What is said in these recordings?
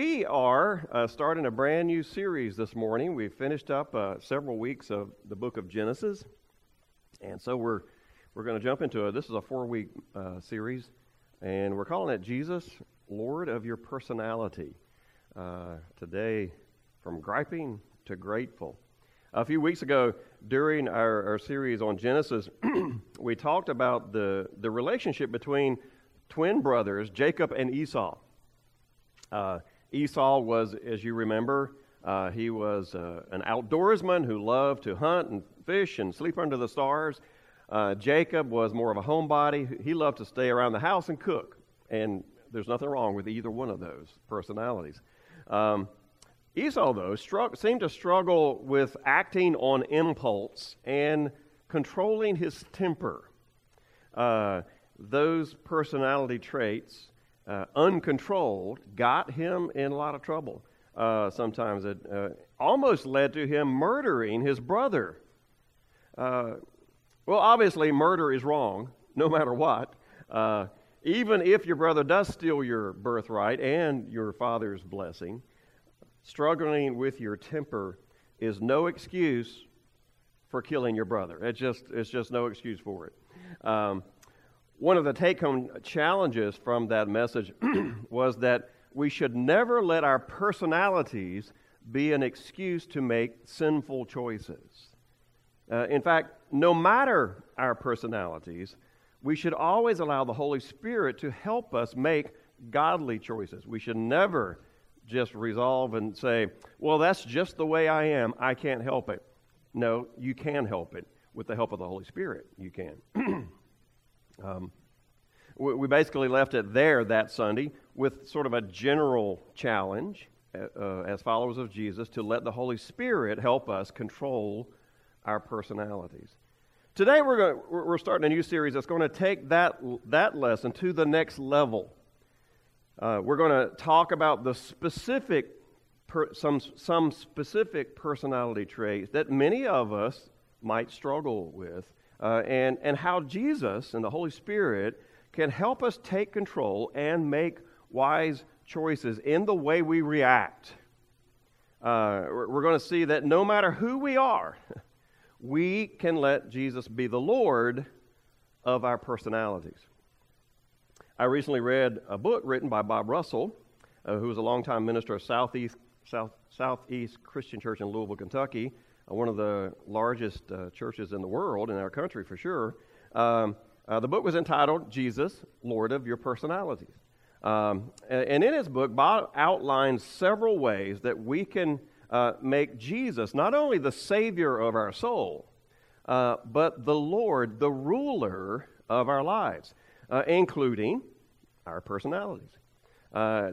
we are uh, starting a brand new series this morning. We finished up uh, several weeks of the book of Genesis, and so we're we're going to jump into it. This is a four-week uh, series, and we're calling it Jesus, Lord of Your Personality. Uh, today, from griping to grateful. A few weeks ago, during our, our series on Genesis, we talked about the the relationship between twin brothers, Jacob and Esau. Uh, Esau was, as you remember, uh, he was uh, an outdoorsman who loved to hunt and fish and sleep under the stars. Uh, Jacob was more of a homebody. He loved to stay around the house and cook. And there's nothing wrong with either one of those personalities. Um, Esau, though, seemed to struggle with acting on impulse and controlling his temper. Uh, those personality traits uh, uncontrolled, got him in a lot of trouble. Uh, sometimes it uh, almost led to him murdering his brother. Uh, well, obviously, murder is wrong, no matter what. Uh, even if your brother does steal your birthright and your father's blessing, struggling with your temper is no excuse for killing your brother. It's just, it's just no excuse for it. Um, one of the take home challenges from that message was that we should never let our personalities be an excuse to make sinful choices. Uh, in fact, no matter our personalities, we should always allow the Holy Spirit to help us make godly choices. We should never just resolve and say, well, that's just the way I am. I can't help it. No, you can help it. With the help of the Holy Spirit, you can. Um, we basically left it there that Sunday with sort of a general challenge uh, uh, as followers of Jesus to let the Holy Spirit help us control our personalities. Today we're, going, we're starting a new series that's going to take that, that lesson to the next level. Uh, we're going to talk about the specific, per, some, some specific personality traits that many of us might struggle with uh, and, and how Jesus and the Holy Spirit can help us take control and make wise choices in the way we react. Uh, we're going to see that no matter who we are, we can let Jesus be the Lord of our personalities. I recently read a book written by Bob Russell, uh, who was a longtime minister of Southeast, South, Southeast Christian Church in Louisville, Kentucky one of the largest uh, churches in the world, in our country for sure. Um, uh, the book was entitled Jesus, Lord of Your Personalities. Um, and, and, in his book, Bob outlines several ways that we can uh, make Jesus not only the Savior of our soul, uh, but the Lord, the ruler of our lives, uh, including our personalities.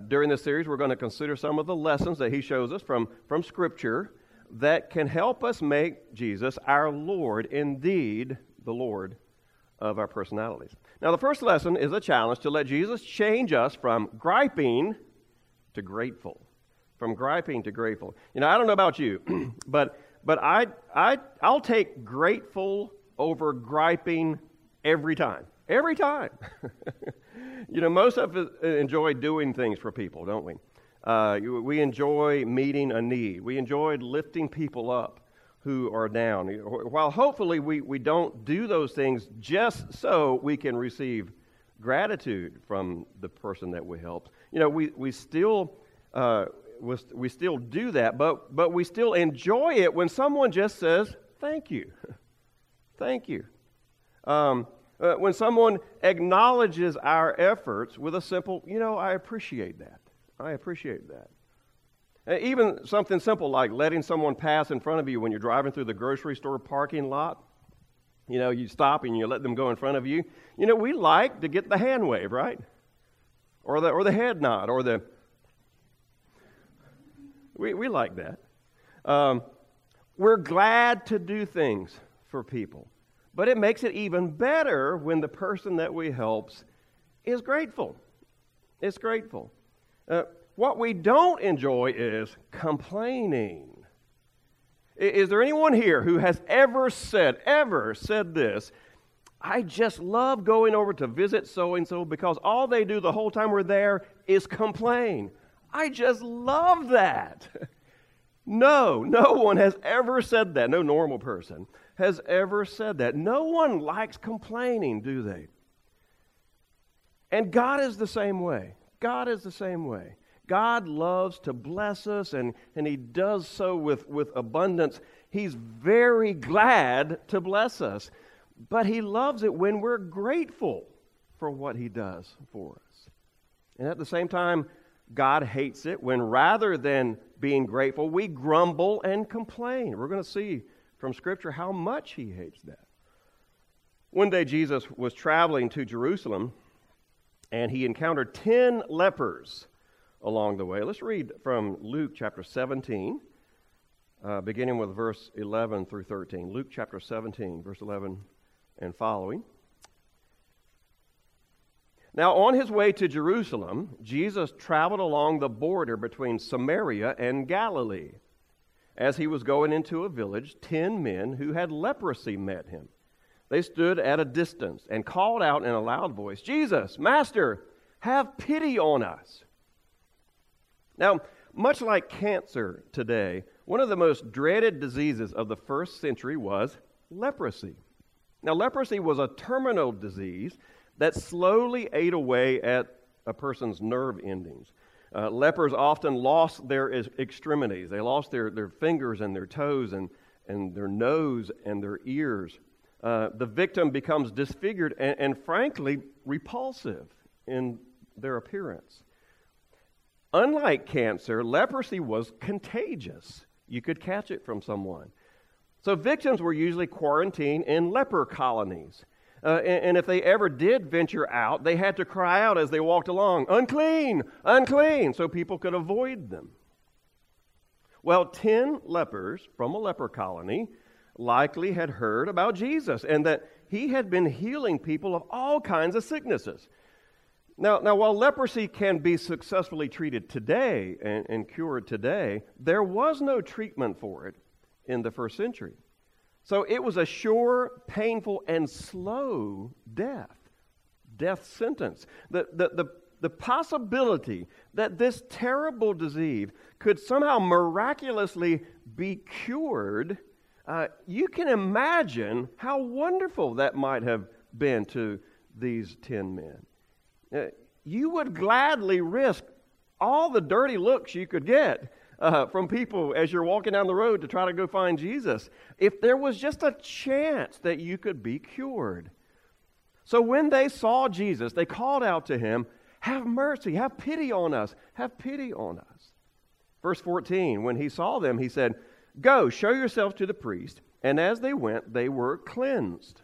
during this series, we're going to consider some of the lessons that he shows us from, from Scripture that can help us make Jesus our Lord, indeed the Lord of our personalities. Now, the first lesson is a challenge to let Jesus change us from griping to grateful. From griping to grateful. You know, I don't know about you, but, but I, I, I'll take grateful over griping every time. Every time. you know, most of us enjoy doing things for people, don't we? Uh, we enjoy meeting a need. We enjoy lifting people up who are down. While hopefully we, we don't do those things just so we can receive gratitude from the person that we help. You know, we, we still. Uh, we still do that, but, but we still enjoy it when someone just says, Thank you. Thank you. Um, uh, when someone acknowledges our efforts with a simple, you know, I appreciate that. I appreciate that. Uh, even something simple like letting someone pass in front of you when you're driving through the grocery store parking lot. You know, you stop and you let them go in front of you. You know, we like to get the hand wave, right? Or the, or the head nod, or the. We, we like that. Um, we're glad to do things for people. But it makes it even better when the person that we helps is grateful. It's grateful. Uh, what we don't enjoy is complaining. Is there anyone here who has ever said, ever said this? I just love going over to visit so and so because all they do the whole time we're there is complain. I just love that. No, no one has ever said that. No normal person has ever said that. No one likes complaining, do they? And God is the same way. God is the same way. God loves to bless us, and, and He does so with, with abundance. He's very glad to bless us, but He loves it when we're grateful for what He does for us. And at the same time, God hates it when rather than being grateful, we grumble and complain. We're going to see from Scripture how much He hates that. One day, Jesus was traveling to Jerusalem and he encountered 10 lepers along the way. Let's read from Luke chapter 17, uh, beginning with verse 11 through 13. Luke chapter 17, verse 11 and following. Now, on his way to Jerusalem, Jesus traveled along the border between Samaria and Galilee. As he was going into a village, ten men who had leprosy met him. They stood at a distance and called out in a loud voice, Jesus, Master, have pity on us. Now, much like cancer today, one of the most dreaded diseases of the first century was leprosy. Now, leprosy was a terminal disease that slowly ate away at a person's nerve endings. Uh, lepers often lost their extremities. They lost their, their fingers and their toes and, and their nose and their ears. Uh, the victim becomes disfigured and, and, frankly, repulsive in their appearance. Unlike cancer, leprosy was contagious. You could catch it from someone. So victims were usually quarantined in leper colonies. Uh, and, and, if they ever did venture out, they had to cry out as they walked along, unclean, unclean, so people could avoid them. Well, 10 lepers from a leper colony likely had heard about Jesus and that he had been healing people of all kinds of sicknesses. Now, now while leprosy can be successfully treated today and, and cured today, there was no treatment for it in the first century. So it was a sure, painful, and slow death, death sentence. The, the, the, the possibility that this terrible disease could somehow miraculously be cured, uh, you can imagine how wonderful that might have been to these 10 men. Uh, you would gladly risk all the dirty looks you could get uh, from people as you're walking down the road to try to go find Jesus if there was just a chance that you could be cured. So when they saw Jesus, they called out to him, Have mercy, have pity on us, have pity on us. Verse 14, when he saw them, he said, Go, show yourself to the priest. And as they went, they were cleansed.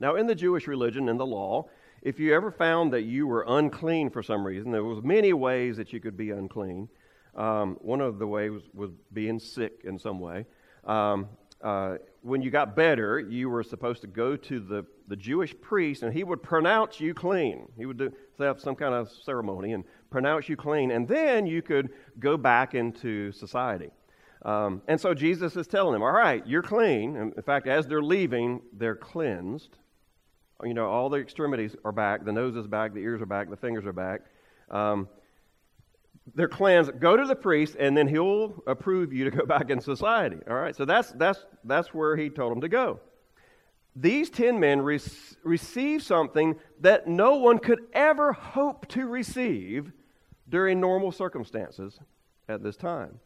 Now, in the Jewish religion and the law, if you ever found that you were unclean for some reason, there was many ways that you could be unclean. Um, one of the ways was, being sick in some way. Um, uh, when you got better, you were supposed to go to the, the Jewish priest, and he would pronounce you clean. He would do, have some kind of ceremony and pronounce you clean, and then you could go back into society. Um, and so Jesus is telling them, all right, you're clean. And in fact, as they're leaving, they're cleansed. You know, all the extremities are back, the nose is back, the ears are back, the fingers are back. Um, they're cleansed, go to the priest, and then he'll approve you to go back in society. All right, so that's, that's, that's where he told them to go. These 10 men re- received something that no one could ever hope to receive during normal circumstances at this time.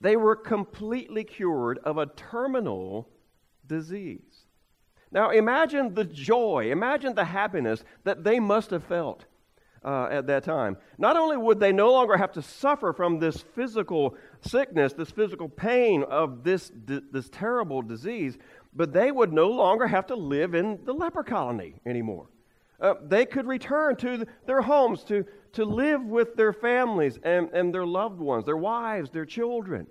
They were completely cured of a terminal disease. Now imagine the joy, imagine the happiness that they must have felt uh, at that time. Not only would they no longer have to suffer from this physical sickness, this physical pain of this, this terrible disease, but they would no longer have to live in the leper colony anymore. Uh, they could return to their homes to, to live with their families and, and their loved ones, their wives, their children.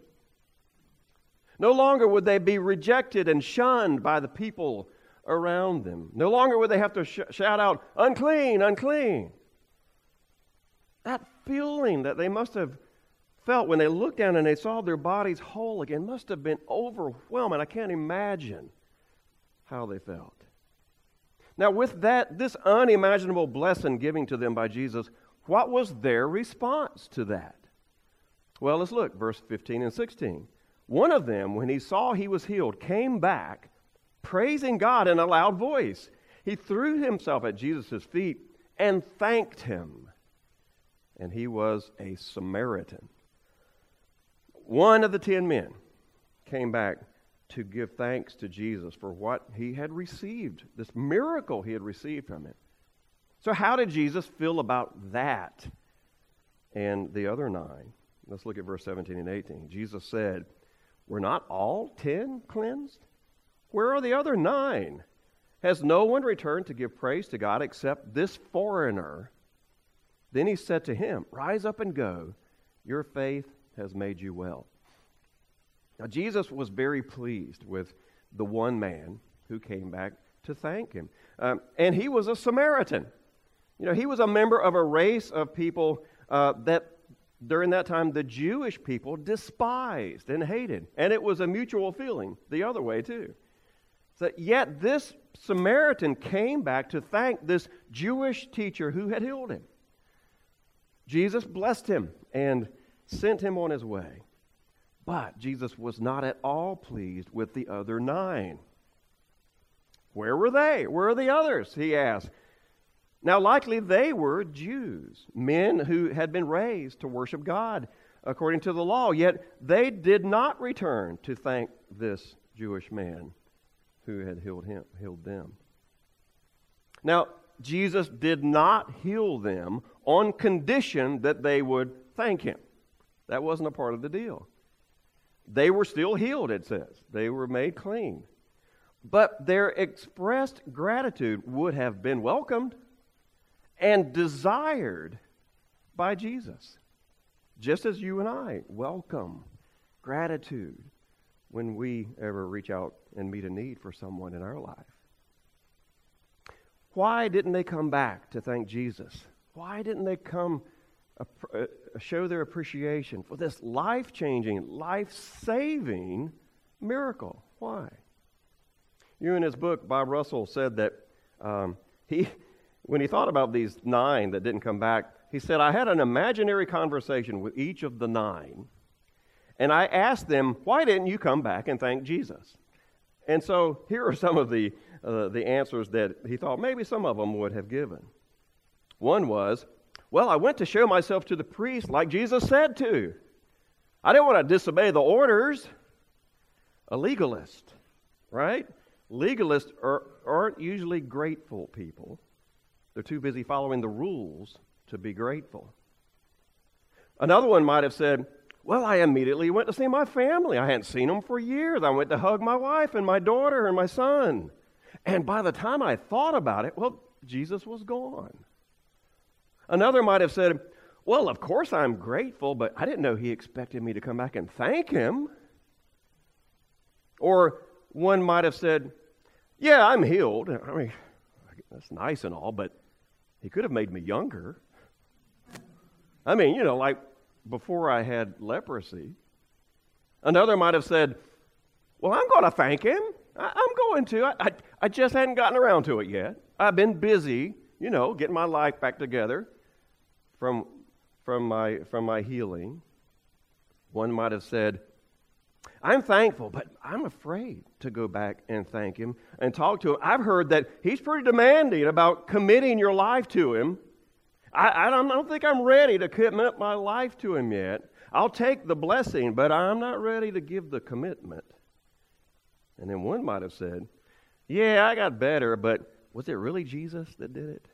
No longer would they be rejected and shunned by the people around them. No longer would they have to sh- shout out, unclean, unclean. That feeling that they must have felt when they looked down and they saw their bodies whole again must have been overwhelming. I can't imagine how they felt. Now, with that, this unimaginable blessing given to them by Jesus, what was their response to that? Well, let's look, verse 15 and 16. One of them, when he saw he was healed, came back, praising God in a loud voice. He threw himself at Jesus' feet and thanked him. And he was a Samaritan. One of the ten men came back to give thanks to Jesus for what he had received, this miracle he had received from him. So, how did Jesus feel about that and the other nine? Let's look at verse 17 and 18. Jesus said, Were not all ten cleansed? Where are the other nine? Has no one returned to give praise to God except this foreigner? Then he said to him, Rise up and go. Your faith has made you well. Now, Jesus was very pleased with the one man who came back to thank him. Um, and he was a Samaritan. You know, he was a member of a race of people uh, that during that time the Jewish people despised and hated. And it was a mutual feeling the other way, too. So yet this Samaritan came back to thank this Jewish teacher who had healed him. Jesus blessed him and sent him on his way. But Jesus was not at all pleased with the other nine. Where were they? Where are the others? He asked. Now, likely they were Jews, men who had been raised to worship God according to the law, yet they did not return to thank this Jewish man who had healed, him, healed them. Now, Jesus did not heal them on condition that they would thank him. That wasn't a part of the deal. They were still healed, it says. They were made clean. But their expressed gratitude would have been welcomed and desired by Jesus. Just as you and I welcome gratitude when we ever reach out and meet a need for someone in our life. Why didn't they come back to thank Jesus? Why didn't they come uh, show their appreciation for this life changing, life saving miracle. Why? You, in his book, Bob Russell said that um, he, when he thought about these nine that didn't come back, he said, I had an imaginary conversation with each of the nine, and I asked them, Why didn't you come back and thank Jesus? And so here are some of the, uh, the answers that he thought maybe some of them would have given. One was, well, I went to show myself to the priest like Jesus said to. I didn't want to disobey the orders. A legalist, right? Legalists are, aren't usually grateful people. They're too busy following the rules to be grateful. Another one might have said, Well, I immediately went to see my family. I hadn't seen them for years. I went to hug my wife and my daughter and my son. And by the time I thought about it, well, Jesus was gone. Another might have said, Well, of course I'm grateful, but I didn't know he expected me to come back and thank him. Or one might have said, Yeah, I'm healed. I mean, that's nice and all, but he could have made me younger. I mean, you know, like before I had leprosy. Another might have said, Well, I'm going to thank him. I, am going to. I, I, I just hadn't gotten around to it yet. I've been busy, you know, getting my life back together from, from, my, from my healing. One might have said, I'm thankful, but I'm afraid to go back and thank him and talk to him. I've heard that he's pretty demanding about committing your life to him. I, I, don't, I don't think I'm ready to commit my life to him yet. I'll take the blessing, but I'm not ready to give the commitment. And then one might have said, Yeah, I got better, but was it really Jesus that did it?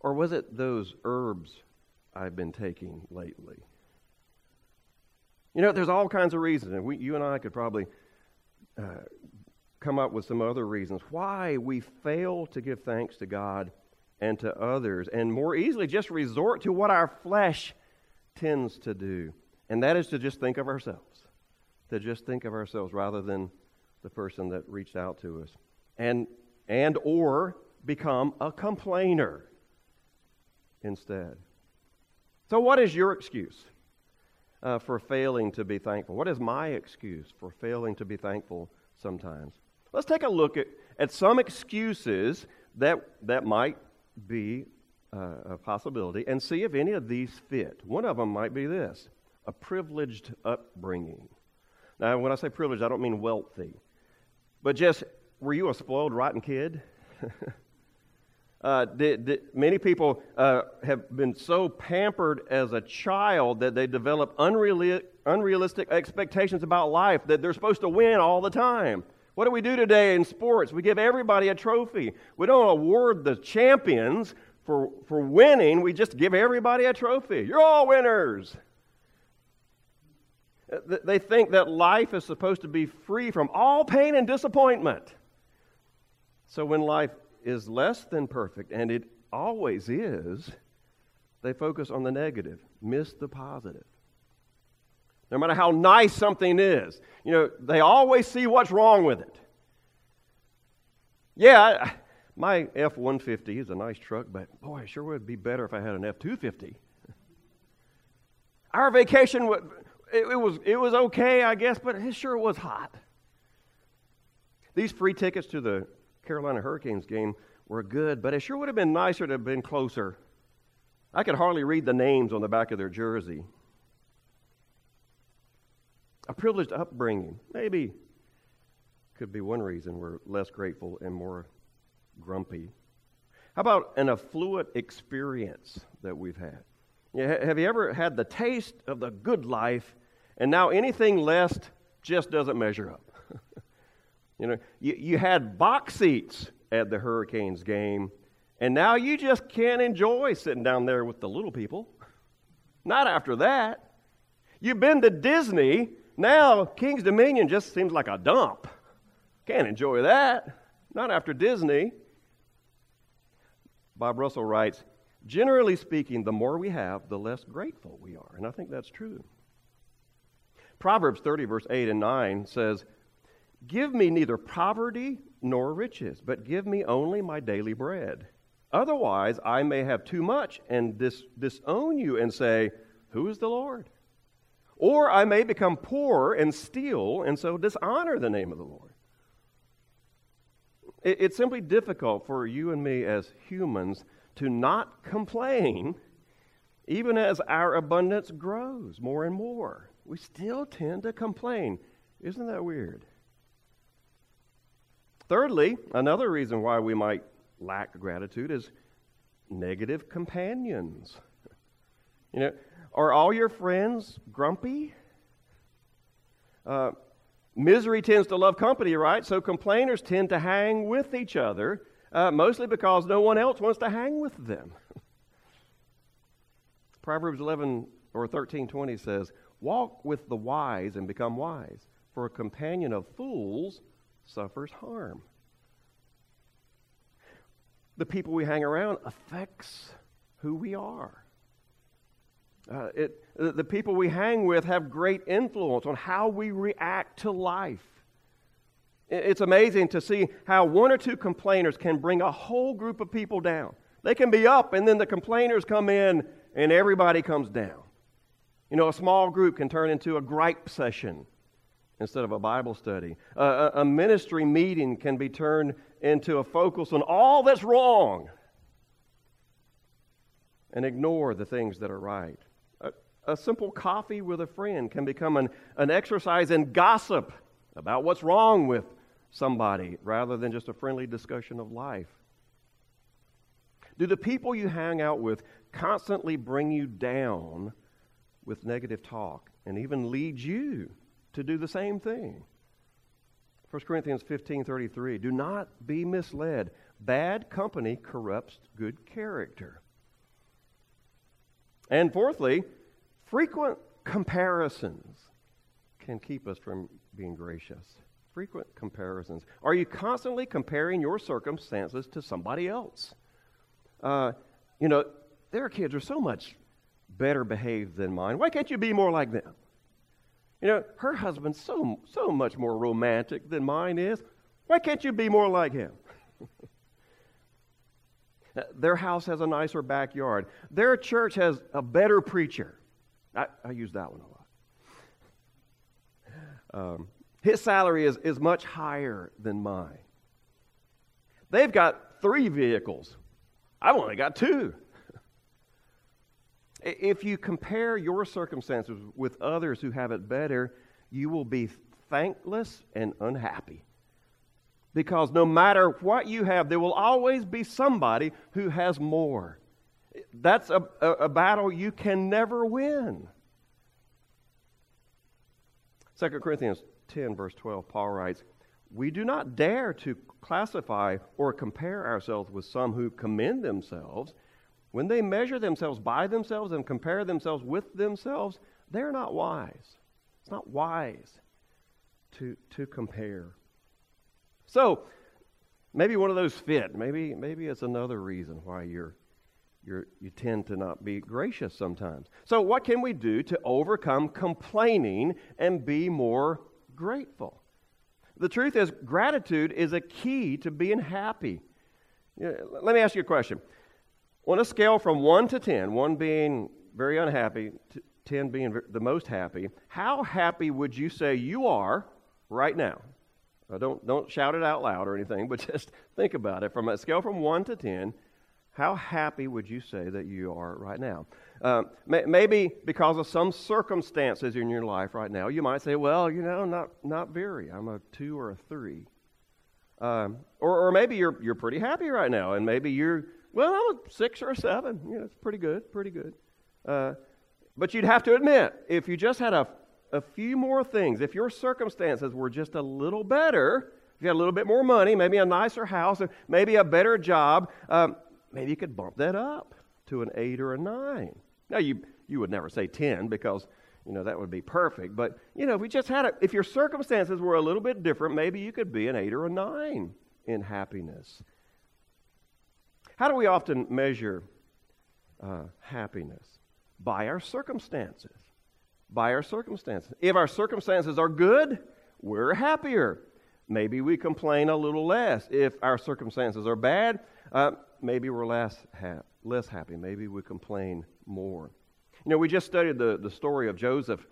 Or was it those herbs I've been taking lately. You know, there's all kinds of reasons, and we, you and I could probably uh, come up with some other reasons why we fail to give thanks to God and to others, and more easily just resort to what our flesh tends to do, and that is to just think of ourselves, to just think of ourselves rather than the person that reached out to us, and and or become a complainer instead. So, what is your excuse uh, for failing to be thankful? What is my excuse for failing to be thankful sometimes? Let's take a look at, at some excuses that, that might be uh, a possibility and see if any of these fit. One of them might be this a privileged upbringing. Now, when I say privileged, I don't mean wealthy, but just were you a spoiled, rotten kid? uh, many people uh, have been so pampered as a child that they develop unreali- unrealistic expectations about life that they're supposed to win all the time. What do we do today in sports? We give everybody a trophy. We don't award the champions for, for winning, we just give everybody a trophy. You're all winners. Uh, they think that life is supposed to be free from all pain and disappointment. So when life is less than perfect, and it always is, they focus on the negative, miss the positive. No matter how nice something is, you know, they always see what's wrong with it. Yeah, my F 150 is a nice truck, but boy, it sure would be better if I had an F 250. Our vacation, it, it, was, it was okay, I guess, but it sure was hot. These free tickets to the Carolina Hurricanes game were good, but it sure would have been nicer to have been closer. I could hardly read the names on the back of their jersey. A privileged upbringing, maybe, could be one reason we're less grateful and more grumpy. How about an affluent experience that we've had? have you ever had the taste of the good life and now anything less just doesn't measure up? You know, you, you had box seats at the Hurricanes game, and now you just can't enjoy sitting down there with the little people. Not after that. You've been to Disney, now King's Dominion just seems like a dump. Can't enjoy that. Not after Disney. Bob Russell writes, generally speaking, the more we have, the less grateful we are. And I think that's true. Proverbs 30, verse 8 and 9 says, Give me neither poverty nor riches, but give me only my daily bread. Otherwise, I may have too much and dis- disown you and say, Who is the Lord? Or I may become poor and steal and so dishonor the name of the Lord. It, it's simply difficult for you and me as humans to not complain, even as our abundance grows more and more. We still tend to complain. Isn't that weird? Thirdly, another reason why we might lack gratitude is negative companions. You know, are all your friends grumpy? Uh, misery tends to love company, right? So complainers tend to hang with each other, uh, mostly because no one else wants to hang with them. Proverbs 11 or 13:20 says, "Walk with the wise and become wise, for a companion of fools suffers harm. The people we hang around affects who we are. Uh, it, the people we hang with have great influence on how we react to life. It's amazing to see how one or two complainers can bring a whole group of people down. They can be up, and then the complainers come in, and everybody comes down. You know, a small group can turn into a gripe session instead of a Bible study. A, a ministry meeting can be turned into a focus on all that's wrong and ignore the things that are right. A, a simple coffee with a friend can become an, an exercise in gossip about what's wrong with somebody rather than just a friendly discussion of life. Do the people you hang out with constantly bring you down with negative talk and even lead you to do the same thing. 1 Corinthians 15:33 Do not be misled. Bad company corrupts good character. And fourthly, frequent comparisons can keep us from being gracious. Frequent comparisons. Are you constantly comparing your circumstances to somebody else? Uh, you know, their kids are so much better behaved than mine. Why can't you be more like them? You know, her husband's so, so much more romantic than mine is. Why can't you be more like him? Their house has a nicer backyard. Their church has a better preacher. I, I use that one a lot. Um, his salary is, is much higher than mine. They've got three vehicles. I've only got two. If you compare your circumstances with others who have it better, you will be thankless and unhappy. Because no matter what you have, there will always be somebody who has more. That's a, a, a battle you can never win. 2 Corinthians 10, verse 12, Paul writes, We do not dare to classify or compare ourselves with some who commend themselves. When they measure themselves by themselves and compare themselves with themselves, they're not wise. It's not wise to, to compare. So, maybe one of those fit. Maybe, maybe it's another reason why you're, you're, you tend to not be gracious sometimes. So, what can we do to overcome complaining and be more grateful? The truth is, gratitude is a key to being happy. Let me ask you a question. On a scale from 1 to 10, 1 being very unhappy, 10 being the most happy, how happy would you say you are right now? Don't, don't shout it out loud or anything, but just think about it. From a scale from 1 to 10, how happy would you say that you are right now? Uh, may, maybe because of some circumstances in your life right now, you might say, well, you know, not, not very. I'm a 2 or a 3. Um, or, or maybe you're, you're pretty happy right now, and maybe you're well, I'm a six or a seven. You know, it's pretty good, pretty good. Uh, but you'd have to admit, if you just had a, a few more things, if your circumstances were just a little better, if you had a little bit more money, maybe a nicer house, maybe a better job, um, maybe you could bump that up to an eight or a nine. Now, you, you would never say 10 because, you know, that would be perfect. But, you know, if we just had a, if your circumstances were a little bit different, maybe you could be an eight or a nine in happiness. How do we often measure uh, happiness? By our circumstances. By our circumstances. If our circumstances are good, we're happier. Maybe we complain a little less. If our circumstances are bad, uh, maybe we're less, ha- less happy. Maybe we complain more. You know, we just studied the, the story of Joseph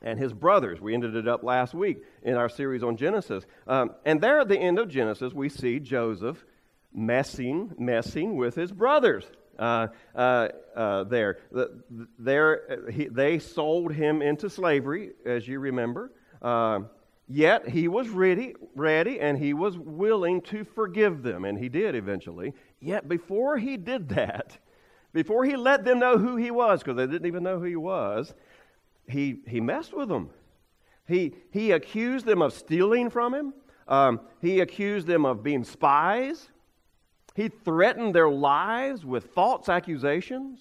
and his brothers. We ended it up last week in our series on Genesis. Um, and there at the end of Genesis, we see Joseph messing, messing with his brothers. Uh, uh, uh, there, the, there he, they sold him into slavery, as you remember. Uh, yet he was ready, ready, and he was willing to forgive them, and he did eventually. Yet before he did that, before he let them know who he was, because they didn't even know who he was, he, he messed with them. He, he accused them of stealing from him. Um, he accused them of being spies. He threatened their lives with false accusations.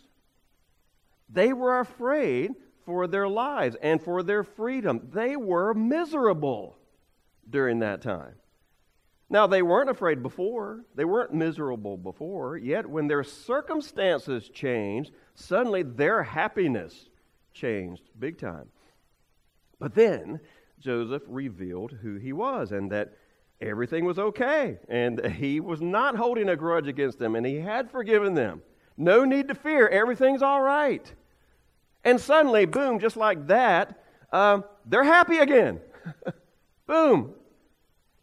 They were afraid for their lives and for their freedom. They were miserable during that time. Now, they weren't afraid before, they weren't miserable before, yet when their circumstances changed, suddenly their happiness changed big time. But then Joseph revealed who he was and that everything was okay. And he was not holding a grudge against them, and he had forgiven them. No need to fear. Everything's all right. And suddenly, boom, just like that, um, they're happy again. boom.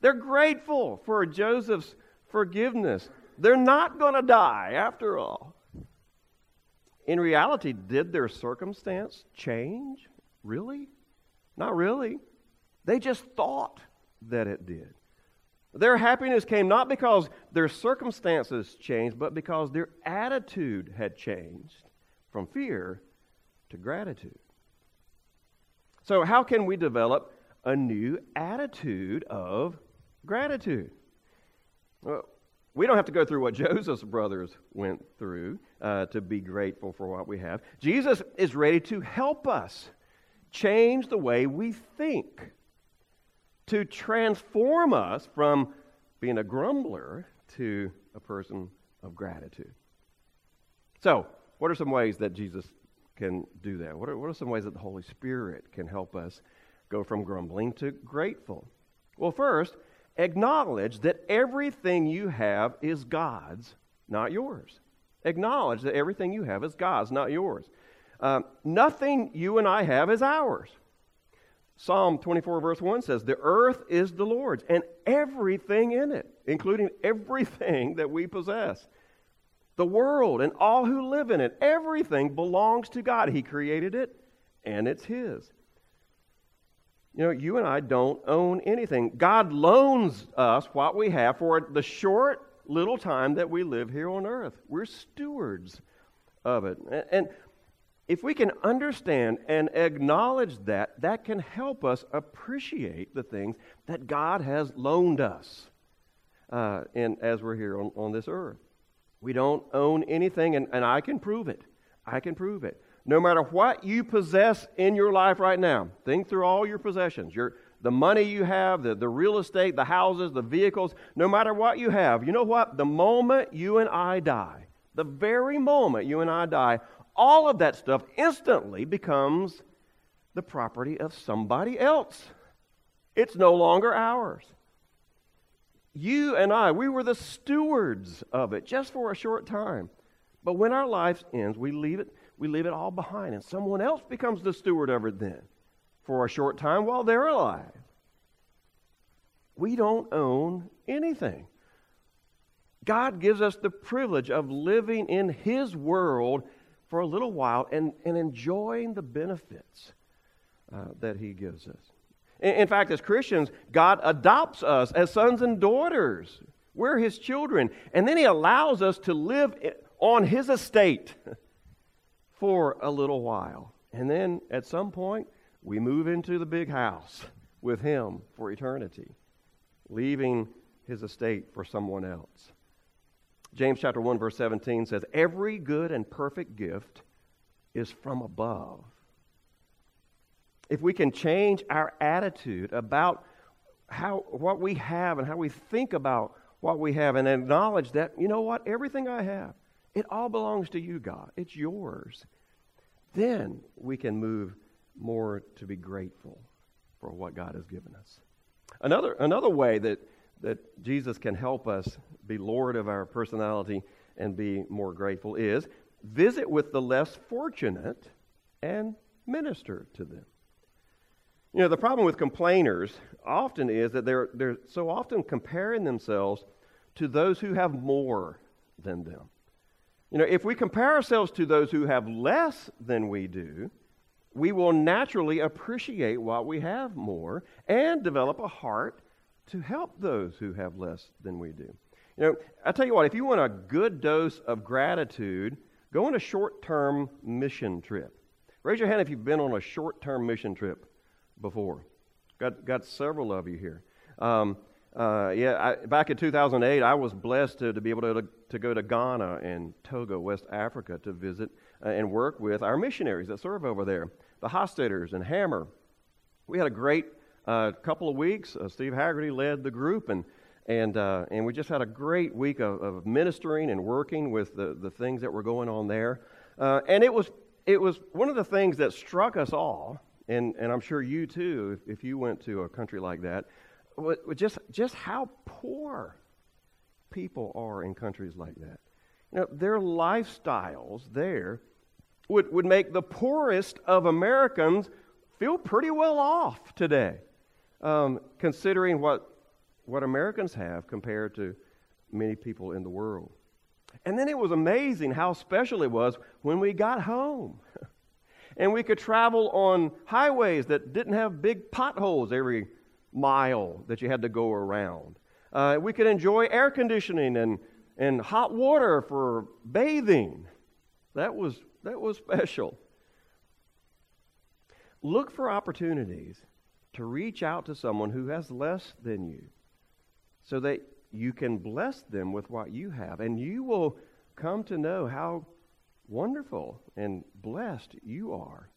They're grateful for Joseph's forgiveness. They're not going to die after all. In reality, did their circumstance change? Really? Not really. They just thought that it did. Their happiness came not because their circumstances changed, but because their attitude had changed from fear to gratitude. So, how can we develop a new attitude of gratitude? Well, we don't have to go through what Joseph's brothers went through uh, to be grateful for what we have. Jesus is ready to help us change the way we think to transform us from being a grumbler to a person of gratitude. So, what are some ways that Jesus can do that? What are, what are some ways that the Holy Spirit can help us go from grumbling to grateful? Well, first, acknowledge that everything you have is God's, not yours. Acknowledge that everything you have is God's, not yours. Um, nothing you and I have is ours. Psalm 24, verse 1 says, The earth is the Lord's and everything in it, including everything that we possess. the world and all who live in it. Everything belongs to God. He created it, and it's His. You know, you and I don't own anything. God loans us what we have for the short little time that we live here on earth. We're stewards of it. And if we can understand and acknowledge that, that can help us appreciate the things that God has loaned us uh, in, as we're here on, on this earth. We don't own anything, and, and I can prove it. I can prove it. No matter what you possess in your life right now, think through all your possessions, your, the money you have, the, the real estate, the houses, the vehicles, no matter what you have, you know what? The moment you and I die, the very moment you and I die, all of that stuff instantly becomes the property of somebody else. It's no longer ours. You and I, we were the stewards of it just for a short time. But when our life ends, we leave it, we leave it all behind, and someone else becomes the steward of it then for a short time while they're alive. We don't own anything. God gives us the privilege of living in His world for a little while and, and enjoying the benefits uh, that He gives us. In, in fact, as Christians, God adopts us as sons and daughters. We're His children. And then He allows us to live on His estate for a little while. And then at some point, we move into the big house with Him for eternity, leaving His estate for someone else. James chapter 1 verse 17 says, "Every good and perfect gift is from above." If we can change our attitude about how what we have and how we think about what we have and acknowledge that, you know what, everything I have, it all belongs to you, God. It's yours. Then we can move more to be grateful for what God has given us. Another, another way that that Jesus can help us be Lord of our personality and be more grateful is visit with the less fortunate and minister to them. You know, the problem with complainers often is that they're, they're so often comparing themselves to those who have more than them. You know, if we compare ourselves to those who have less than we do, we will naturally appreciate what we have more and develop a heart to help those who have less than we do. You know, I tell you what, if you want a good dose of gratitude, go on a short term mission trip. Raise your hand if you've been on a short term mission trip before. Got, got several of you here. Um, uh, yeah, I, back in 2008, I was blessed to, to be able to, to go to Ghana and Togo, West Africa, to visit uh, and work with our missionaries that serve over there, the Hosteters and Hammer. We had a great a couple of weeks. Uh, Steve Haggerty led the group, and and uh, and we just had a great week of, of, ministering and working with the, the things that were going on there. Uh, and it was it was one of the things that struck us all, and and I'm sure you too, if, if you went to a country like that, just just how poor people are in countries like that. You know, their lifestyles there would, would make the poorest of Americans feel pretty well off today um, considering what, what Americans have compared to many people in the world. And then it was amazing how special it was when we got home. and we could travel on highways that didn't have big potholes every mile that you had to go around. Uh, we could enjoy air conditioning and, and hot water for bathing. That was, that was special. Look for opportunities to reach out to someone who has less than you so that you can bless them with what you have. And you will come to know how wonderful and blessed you are.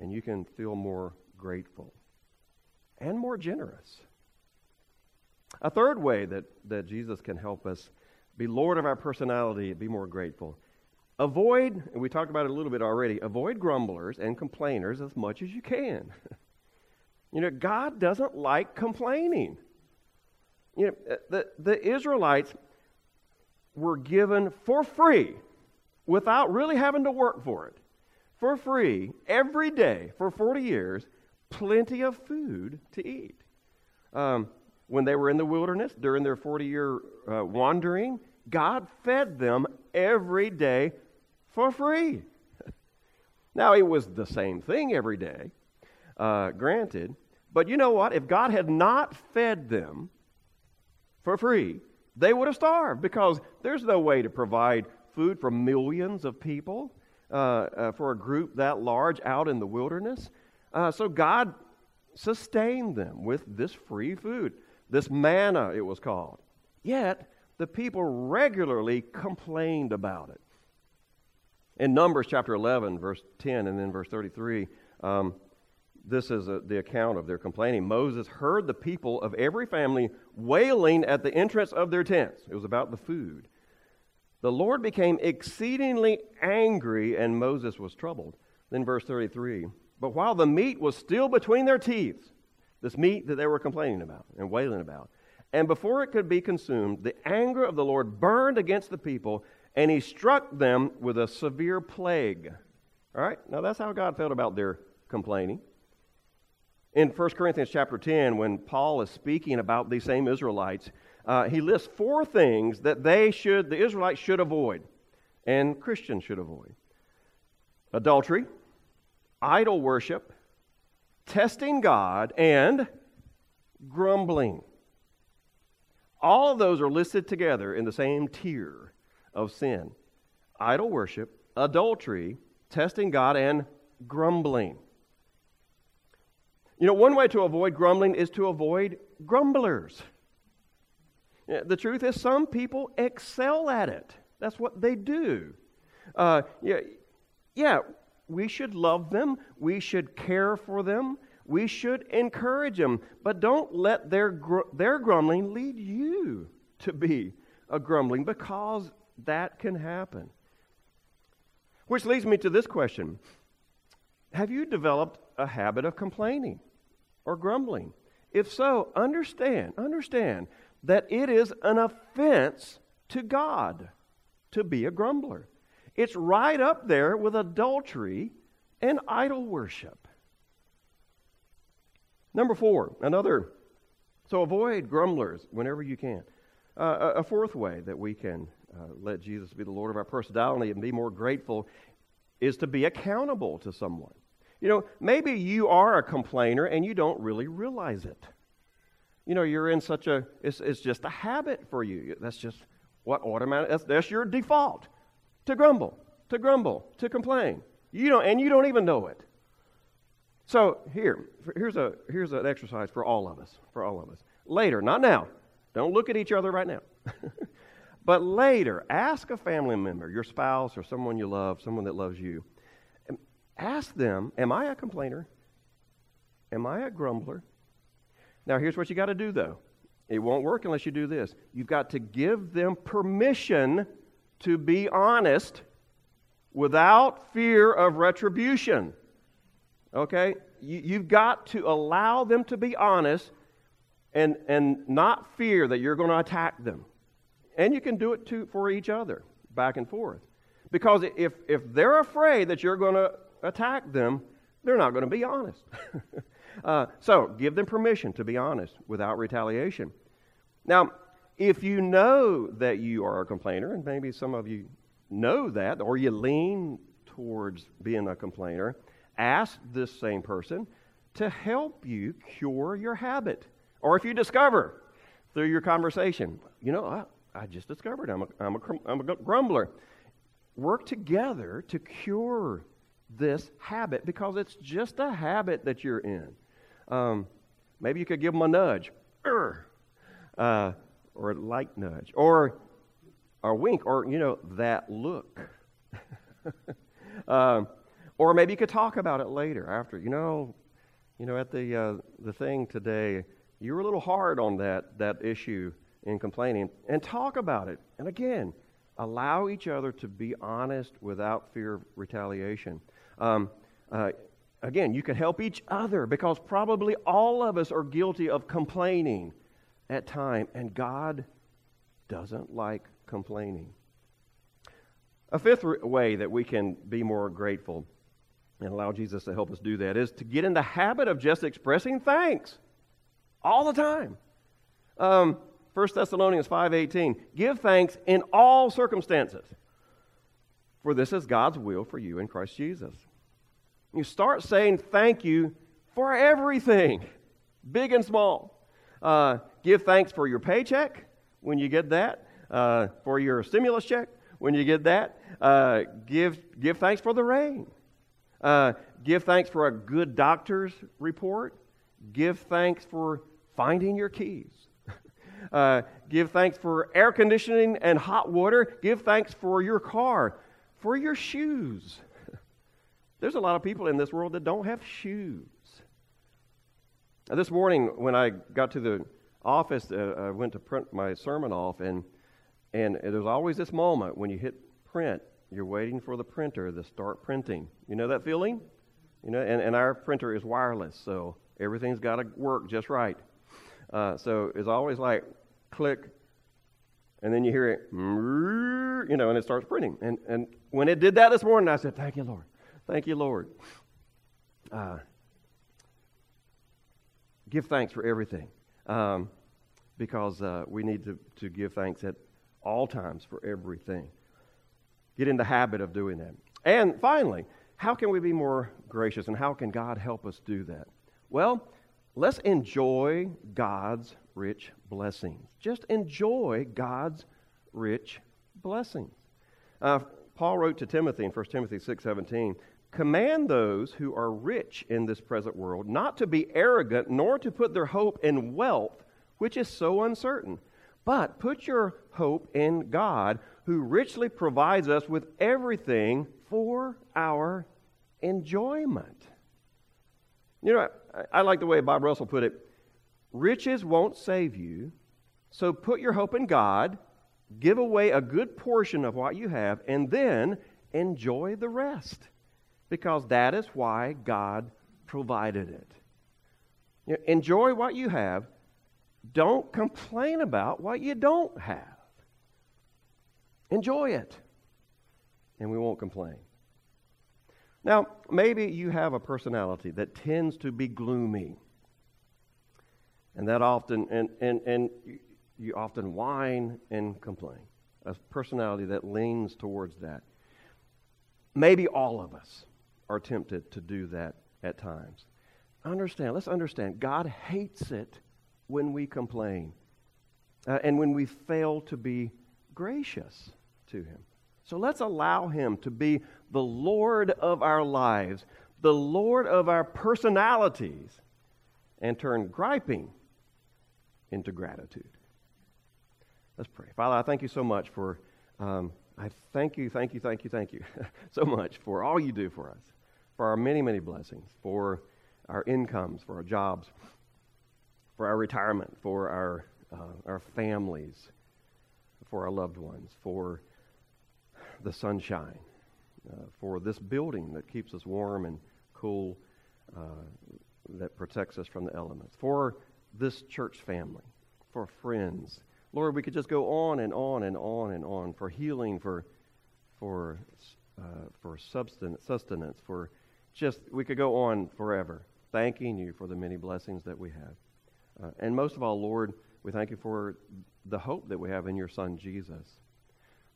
And you can feel more grateful and more generous. A third way that, that Jesus can help us be Lord of our personality, be more grateful. Avoid, and we talked about it a little bit already, avoid grumblers and complainers as much as you can. You know, God doesn't like complaining. You know, uh, the, the Israelites were given for free, without really having to work for it, for free, every day for 40 years, plenty of food to eat. Um, when they were in the wilderness during their 40 year uh, wandering, God fed them every day for free. now, it was the same thing every day, uh, granted. But you know what? If God had not fed them for free, they would have starved because there's no way to provide food for millions of people uh, uh, for a group that large out in the wilderness. Uh, so God sustained them with this free food, this manna, it was called. Yet, the people regularly complained about it. In Numbers chapter 11, verse 10, and then verse 33, um, this is a, the account of their complaining. Moses heard the people of every family wailing at the entrance of their tents. It was about the food. The Lord became exceedingly angry, and Moses was troubled. Then, verse 33 But while the meat was still between their teeth, this meat that they were complaining about and wailing about, and before it could be consumed, the anger of the Lord burned against the people, and he struck them with a severe plague. All right? Now, that's how God felt about their complaining. In 1 Corinthians chapter 10, when Paul is speaking about these same Israelites, uh, he lists four things that they should, the Israelites should avoid, and Christians should avoid adultery, idol worship, testing God, and grumbling. All of those are listed together in the same tier of sin idol worship, adultery, testing God, and grumbling. You know, one way to avoid grumbling is to avoid grumblers. The truth is, some people excel at it. That's what they do. Uh, yeah, yeah, we should love them. We should care for them. We should encourage them. But don't let their, gr- their grumbling lead you to be a grumbling because that can happen. Which leads me to this question Have you developed a habit of complaining? Or grumbling? If so, understand, understand that it is an offense to God to be a grumbler. It's right up there with adultery and idol worship. Number four, another, so avoid grumblers whenever you can. Uh, a fourth way that we can uh, let Jesus be the Lord of our personality and be more grateful is to be accountable to someone. You know, maybe you are a complainer and you don't really realize it. You know, you're in such a, it's, it's just a habit for you. That's just what automatic, that's, that's your default to grumble, to grumble, to complain. You don't, and you don't even know it. So here, here's, a, here's an exercise for all of us, for all of us. Later, not now. Don't look at each other right now. but later, ask a family member, your spouse or someone you love, someone that loves you, Ask them, Am I a complainer? Am I a grumbler? Now, here's what you got to do, though. It won't work unless you do this. You've got to give them permission to be honest without fear of retribution. Okay? You, have got to allow them to be honest and, and not fear that you're going to attack them. And you can do it to, for each other, back and forth. Because if, if they're afraid that you're going to attack them, they're not going to be honest. uh, so give them permission to be honest without retaliation. Now, if you know that you are a complainer, and maybe some of you know that, or you lean towards being a complainer, ask this same person to help you cure your habit. Or if you discover through your conversation, you know, I, I just discovered I'm a, I'm, a, I'm a grumbler. Work together to cure this habit because it's just a habit that you're in. Um, maybe you could give them a nudge, uh, or a light nudge, or a wink, or, you know, that look. um, or maybe you could talk about it later after. You know, you know, at the, uh, the thing today, you were a little hard on that, that issue in complaining, and talk about it. And again, allow each other to be honest without fear of retaliation. Um, uh, again, you can help each other because probably all of us are guilty of complaining at time, and God doesn't like complaining. A fifth way that we can be more grateful and allow Jesus to help us do that is to get in the habit of just expressing thanks all the time. Um, 1 Thessalonians 5:18, give thanks in all circumstances. for this is God's will for you in Christ Jesus. You start saying thank you for everything, big and small. Uh, give thanks for your paycheck when you get that, uh, for your stimulus check when you get that. Uh, give, give thanks for the rain. Uh, give thanks for a good doctor's report. Give thanks for finding your keys. Uh, give thanks for air conditioning and hot water. Give thanks for your car, for your shoes. There's a lot of people in this world that don't have shoes. Now, this morning, when I got to the office, uh, I went to print my sermon off, and, and there's always this moment when you hit print, you're waiting for the printer to start printing. You know that feeling? You know, and, and our printer is wireless, so everything's got to work just right. Uh, so it's always like click, and then you hear it, you know, and it starts printing. And, and when it did that this morning, I said, Thank you, Lord. Thank you, Lord. Uh, give thanks for everything um, because uh, we need to, to give thanks at all times for everything. Get in the habit of doing that. And finally, how can we be more gracious and how can God help us do that? Well, let's enjoy God's rich blessings. Just enjoy God's rich blessings. Uh, Paul wrote to Timothy in 1 Timothy 6:17, "Command those who are rich in this present world not to be arrogant nor to put their hope in wealth, which is so uncertain, but put your hope in God, who richly provides us with everything for our enjoyment." You know, I, I like the way Bob Russell put it. Riches won't save you, so put your hope in God, give away a good portion of what you have, and then enjoy the rest. Because that is why God provided it. Enjoy what you have. Don't complain about what you don't have. Enjoy it, and we won't complain. Now, maybe you have a personality that tends to be gloomy. And that often, and, and, and you often whine and complain. A personality that leans towards that. Maybe all of us are tempted to do that at times. Understand, let's understand, God hates it when we complain uh, and when we fail to be gracious to Him. So let's allow Him to be the Lord of our lives, the Lord of our personalities, and turn griping into gratitude. Let's pray. Father, I thank you so much for, um, I thank you, thank you, thank you, thank you so much for all you do for us, for our many, many blessings, for our incomes, for our jobs, for our retirement, for our, uh, our families, for our loved ones, for the sunshine, uh, for this building that keeps us warm and cool, uh, that protects us from the elements, for this church family, for friends. Lord, we could just go on and on and on and on for healing, for, for, uh, for sustenance, for just, we could go on forever, thanking you for the many blessings that we have. Uh, and most of all, Lord, we thank you for the hope that we have in your Son, Jesus.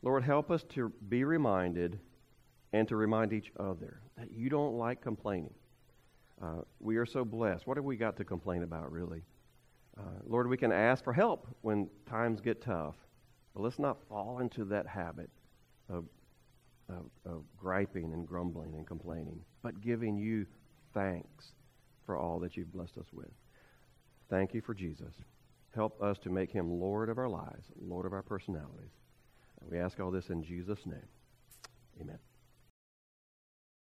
Lord, help us to be reminded and to remind each other that you don't like complaining. Uh, we are so blessed. What have we got to complain about, really? Uh, Lord, we can ask for help when times get tough, but let's not fall into that habit of, of, of griping and grumbling and complaining, but giving you thanks for all that you've blessed us with. Thank you for Jesus. Help us to make him Lord of our lives, Lord of our personalities. We ask all this in Jesus' name. Amen.